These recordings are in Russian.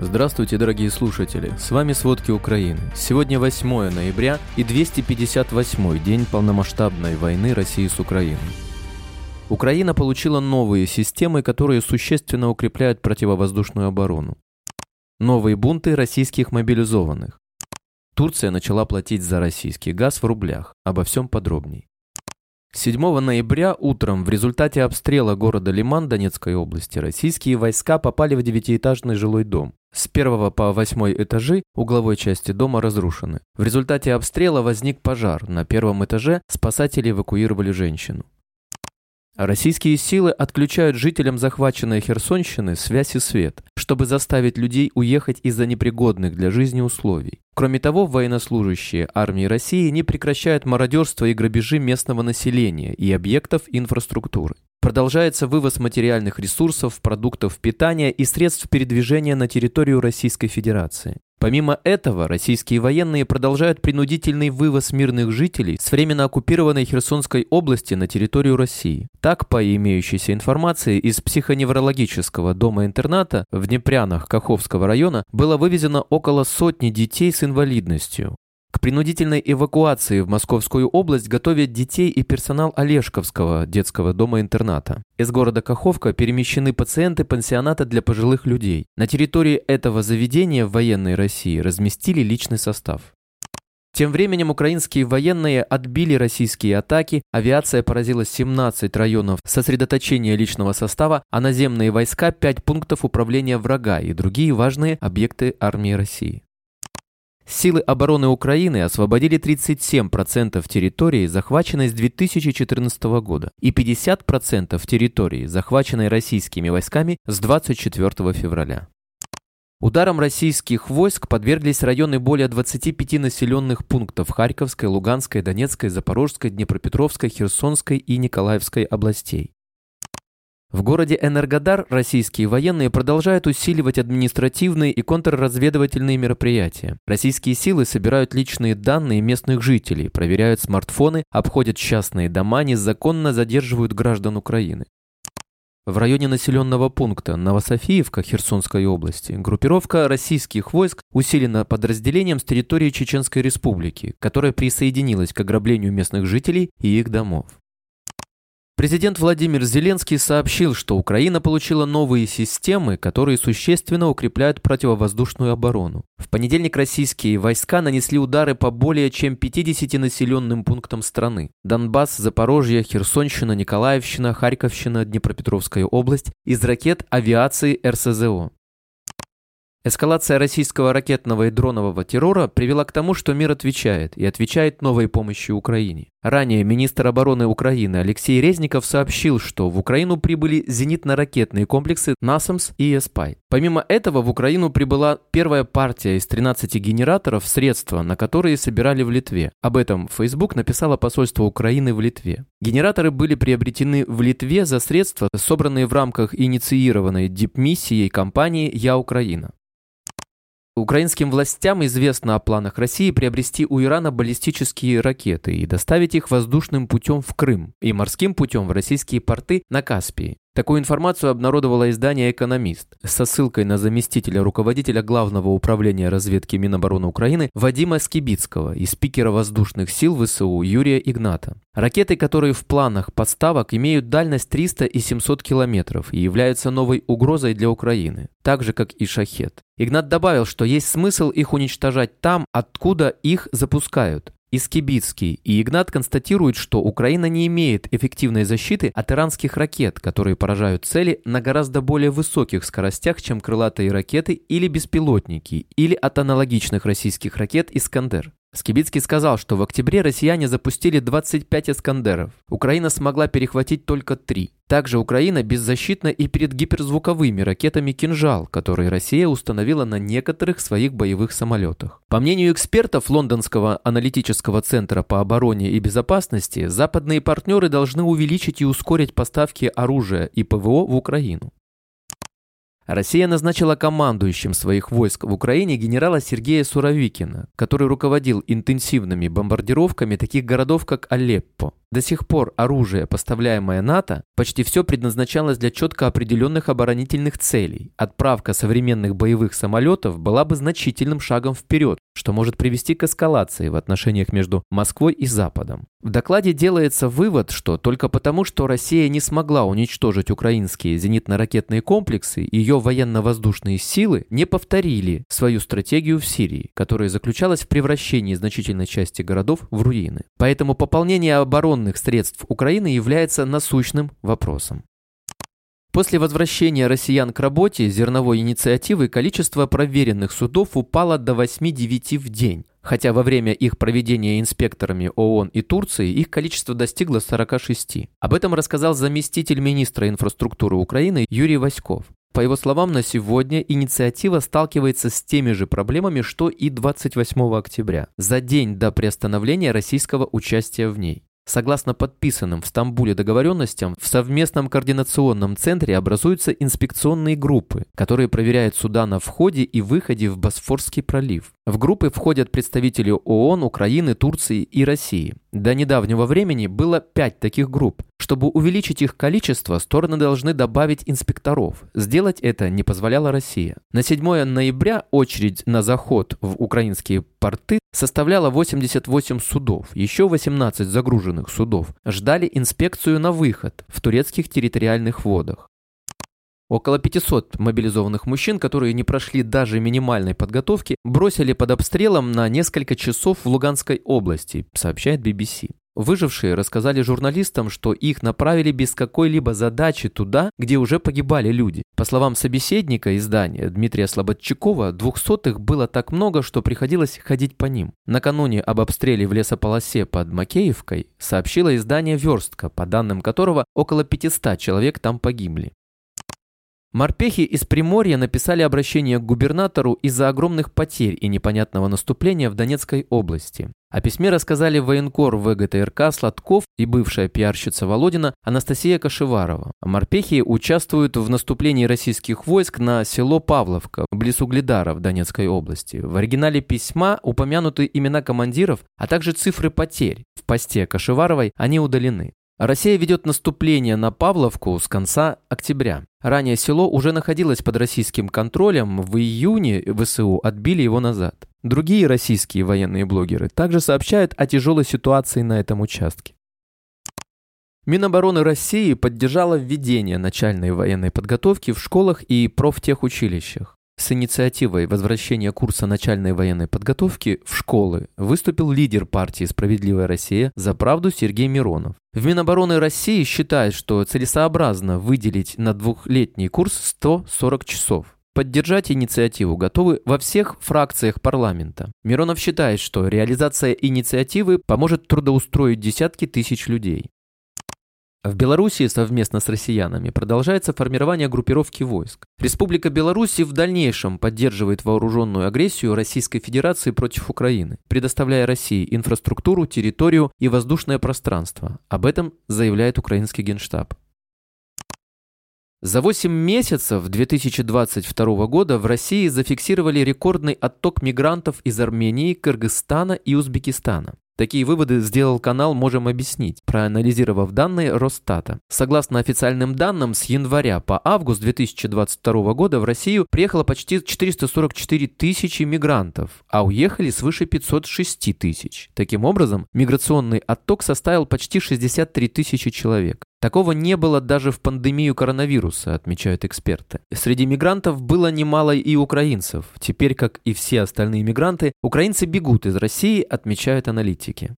Здравствуйте, дорогие слушатели! С вами «Сводки Украины». Сегодня 8 ноября и 258 день полномасштабной войны России с Украиной. Украина получила новые системы, которые существенно укрепляют противовоздушную оборону. Новые бунты российских мобилизованных. Турция начала платить за российский газ в рублях. Обо всем подробней. 7 ноября утром в результате обстрела города Лиман Донецкой области российские войска попали в девятиэтажный жилой дом. С первого по восьмой этажи угловой части дома разрушены. В результате обстрела возник пожар. На первом этаже спасатели эвакуировали женщину. Российские силы отключают жителям захваченной Херсонщины связь и свет, чтобы заставить людей уехать из-за непригодных для жизни условий. Кроме того, военнослужащие армии России не прекращают мародерство и грабежи местного населения и объектов инфраструктуры. Продолжается вывоз материальных ресурсов, продуктов питания и средств передвижения на территорию Российской Федерации. Помимо этого, российские военные продолжают принудительный вывоз мирных жителей с временно оккупированной Херсонской области на территорию России. Так, по имеющейся информации, из психоневрологического дома-интерната в Днепрянах Каховского района было вывезено около сотни детей с инвалидностью. Принудительной эвакуации в Московскую область готовят детей и персонал Олешковского детского дома-интерната. Из города Каховка перемещены пациенты пансионата для пожилых людей. На территории этого заведения в военной России разместили личный состав. Тем временем украинские военные отбили российские атаки, авиация поразила 17 районов сосредоточения личного состава, а наземные войска – 5 пунктов управления врага и другие важные объекты армии России. Силы обороны Украины освободили 37% территории, захваченной с 2014 года, и 50% территории, захваченной российскими войсками с 24 февраля. Ударом российских войск подверглись районы более 25 населенных пунктов Харьковской, Луганской, Донецкой, Запорожской, Днепропетровской, Херсонской и Николаевской областей. В городе Энергодар российские военные продолжают усиливать административные и контрразведывательные мероприятия. Российские силы собирают личные данные местных жителей, проверяют смартфоны, обходят частные дома, незаконно задерживают граждан Украины. В районе населенного пункта Новософиевка Херсонской области группировка российских войск усилена подразделением с территории Чеченской Республики, которая присоединилась к ограблению местных жителей и их домов. Президент Владимир Зеленский сообщил, что Украина получила новые системы, которые существенно укрепляют противовоздушную оборону. В понедельник российские войска нанесли удары по более чем 50 населенным пунктам страны. Донбасс, Запорожье, Херсонщина, Николаевщина, Харьковщина, Днепропетровская область из ракет авиации РСЗО. Эскалация российского ракетного и дронового террора привела к тому, что мир отвечает, и отвечает новой помощью Украине. Ранее министр обороны Украины Алексей Резников сообщил, что в Украину прибыли зенитно-ракетные комплексы «Насамс» и «Эспай». Помимо этого, в Украину прибыла первая партия из 13 генераторов средства, на которые собирали в Литве. Об этом Facebook написало посольство Украины в Литве. Генераторы были приобретены в Литве за средства, собранные в рамках инициированной дипмиссией компании «Я Украина». Украинским властям известно о планах России приобрести у Ирана баллистические ракеты и доставить их воздушным путем в Крым и морским путем в российские порты на Каспии. Такую информацию обнародовало издание «Экономист» со ссылкой на заместителя руководителя Главного управления разведки Минобороны Украины Вадима Скибицкого и спикера воздушных сил ВСУ Юрия Игната. Ракеты, которые в планах подставок имеют дальность 300 и 700 километров и являются новой угрозой для Украины, так же как и «Шахет». Игнат добавил, что есть смысл их уничтожать там, откуда их запускают. Искибицкий и Игнат констатируют, что Украина не имеет эффективной защиты от иранских ракет, которые поражают цели на гораздо более высоких скоростях, чем крылатые ракеты или беспилотники, или от аналогичных российских ракет «Искандер». Скибицкий сказал, что в октябре россияне запустили 25 «Искандеров». Украина смогла перехватить только три. Также Украина беззащитна и перед гиперзвуковыми ракетами «Кинжал», которые Россия установила на некоторых своих боевых самолетах. По мнению экспертов Лондонского аналитического центра по обороне и безопасности, западные партнеры должны увеличить и ускорить поставки оружия и ПВО в Украину. Россия назначила командующим своих войск в Украине генерала Сергея Суровикина, который руководил интенсивными бомбардировками таких городов, как Алеппо. До сих пор оружие, поставляемое НАТО, почти все предназначалось для четко определенных оборонительных целей. Отправка современных боевых самолетов была бы значительным шагом вперед, что может привести к эскалации в отношениях между Москвой и Западом. В докладе делается вывод, что только потому, что Россия не смогла уничтожить украинские зенитно-ракетные комплексы, ее военно-воздушные силы не повторили свою стратегию в Сирии, которая заключалась в превращении значительной части городов в руины. Поэтому пополнение оборонных средств Украины является насущным вопросом. После возвращения россиян к работе зерновой инициативы количество проверенных судов упало до 8-9 в день, хотя во время их проведения инспекторами ООН и Турции их количество достигло 46. Об этом рассказал заместитель министра инфраструктуры Украины Юрий Васьков. По его словам, на сегодня инициатива сталкивается с теми же проблемами, что и 28 октября, за день до приостановления российского участия в ней. Согласно подписанным в Стамбуле договоренностям, в совместном координационном центре образуются инспекционные группы, которые проверяют суда на входе и выходе в Босфорский пролив. В группы входят представители ООН, Украины, Турции и России. До недавнего времени было пять таких групп. Чтобы увеличить их количество, стороны должны добавить инспекторов. Сделать это не позволяла Россия. На 7 ноября очередь на заход в украинские порты составляла 88 судов. Еще 18 загруженных судов ждали инспекцию на выход в турецких территориальных водах. Около 500 мобилизованных мужчин, которые не прошли даже минимальной подготовки, бросили под обстрелом на несколько часов в Луганской области, сообщает BBC. Выжившие рассказали журналистам, что их направили без какой-либо задачи туда, где уже погибали люди. По словам собеседника издания Дмитрия Слободчакова, двухсотых было так много, что приходилось ходить по ним. Накануне об обстреле в лесополосе под Макеевкой сообщило издание «Верстка», по данным которого около 500 человек там погибли. Морпехи из Приморья написали обращение к губернатору из-за огромных потерь и непонятного наступления в Донецкой области. О письме рассказали военкор ВГТРК Сладков и бывшая пиарщица Володина Анастасия Кашеварова. Морпехи участвуют в наступлении российских войск на село Павловка, близ Угледара в Донецкой области. В оригинале письма упомянуты имена командиров, а также цифры потерь. В посте Кашеваровой они удалены. Россия ведет наступление на Павловку с конца октября. Ранее село уже находилось под российским контролем, в июне ВСУ отбили его назад. Другие российские военные блогеры также сообщают о тяжелой ситуации на этом участке. Минобороны России поддержала введение начальной военной подготовки в школах и профтехучилищах. С инициативой возвращения курса начальной военной подготовки в школы выступил лидер партии «Справедливая Россия» за правду Сергей Миронов. В Минобороны России считают, что целесообразно выделить на двухлетний курс 140 часов. Поддержать инициативу готовы во всех фракциях парламента. Миронов считает, что реализация инициативы поможет трудоустроить десятки тысяч людей. В Белоруссии совместно с россиянами продолжается формирование группировки войск. Республика Беларусь в дальнейшем поддерживает вооруженную агрессию Российской Федерации против Украины, предоставляя России инфраструктуру, территорию и воздушное пространство. Об этом заявляет украинский генштаб. За 8 месяцев 2022 года в России зафиксировали рекордный отток мигрантов из Армении, Кыргызстана и Узбекистана. Такие выводы сделал канал «Можем объяснить», проанализировав данные Росстата. Согласно официальным данным, с января по август 2022 года в Россию приехало почти 444 тысячи мигрантов, а уехали свыше 506 тысяч. Таким образом, миграционный отток составил почти 63 тысячи человек. Такого не было даже в пандемию коронавируса, отмечают эксперты. Среди мигрантов было немало и украинцев. Теперь, как и все остальные мигранты, украинцы бегут из России, отмечают аналитики.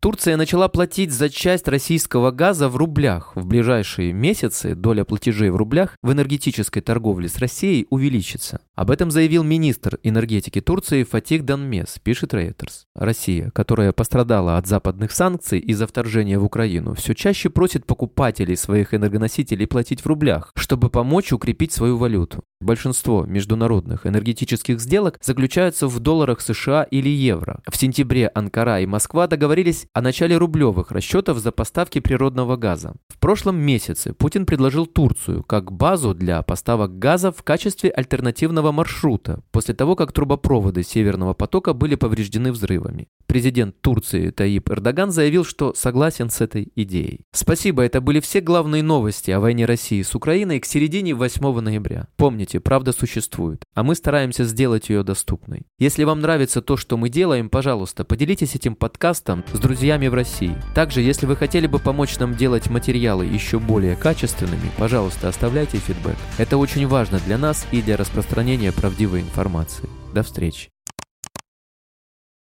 Турция начала платить за часть российского газа в рублях. В ближайшие месяцы доля платежей в рублях в энергетической торговле с Россией увеличится. Об этом заявил министр энергетики Турции Фатих Данмес, пишет Reuters. Россия, которая пострадала от западных санкций из-за вторжения в Украину, все чаще просит покупателей своих энергоносителей платить в рублях, чтобы помочь укрепить свою валюту. Большинство международных энергетических сделок заключаются в долларах США или евро. В сентябре Анкара и Москва договорились о начале рублевых расчетов за поставки природного газа. В прошлом месяце Путин предложил Турцию как базу для поставок газа в качестве альтернативного транзитного маршрута после того, как трубопроводы Северного потока были повреждены взрывами. Президент Турции Таип Эрдоган заявил, что согласен с этой идеей. Спасибо, это были все главные новости о войне России с Украиной к середине 8 ноября. Помните, правда существует, а мы стараемся сделать ее доступной. Если вам нравится то, что мы делаем, пожалуйста, поделитесь этим подкастом с друзьями в России. Также, если вы хотели бы помочь нам делать материалы еще более качественными, пожалуйста, оставляйте фидбэк. Это очень важно для нас и для распространения правдивой информации. До встречи.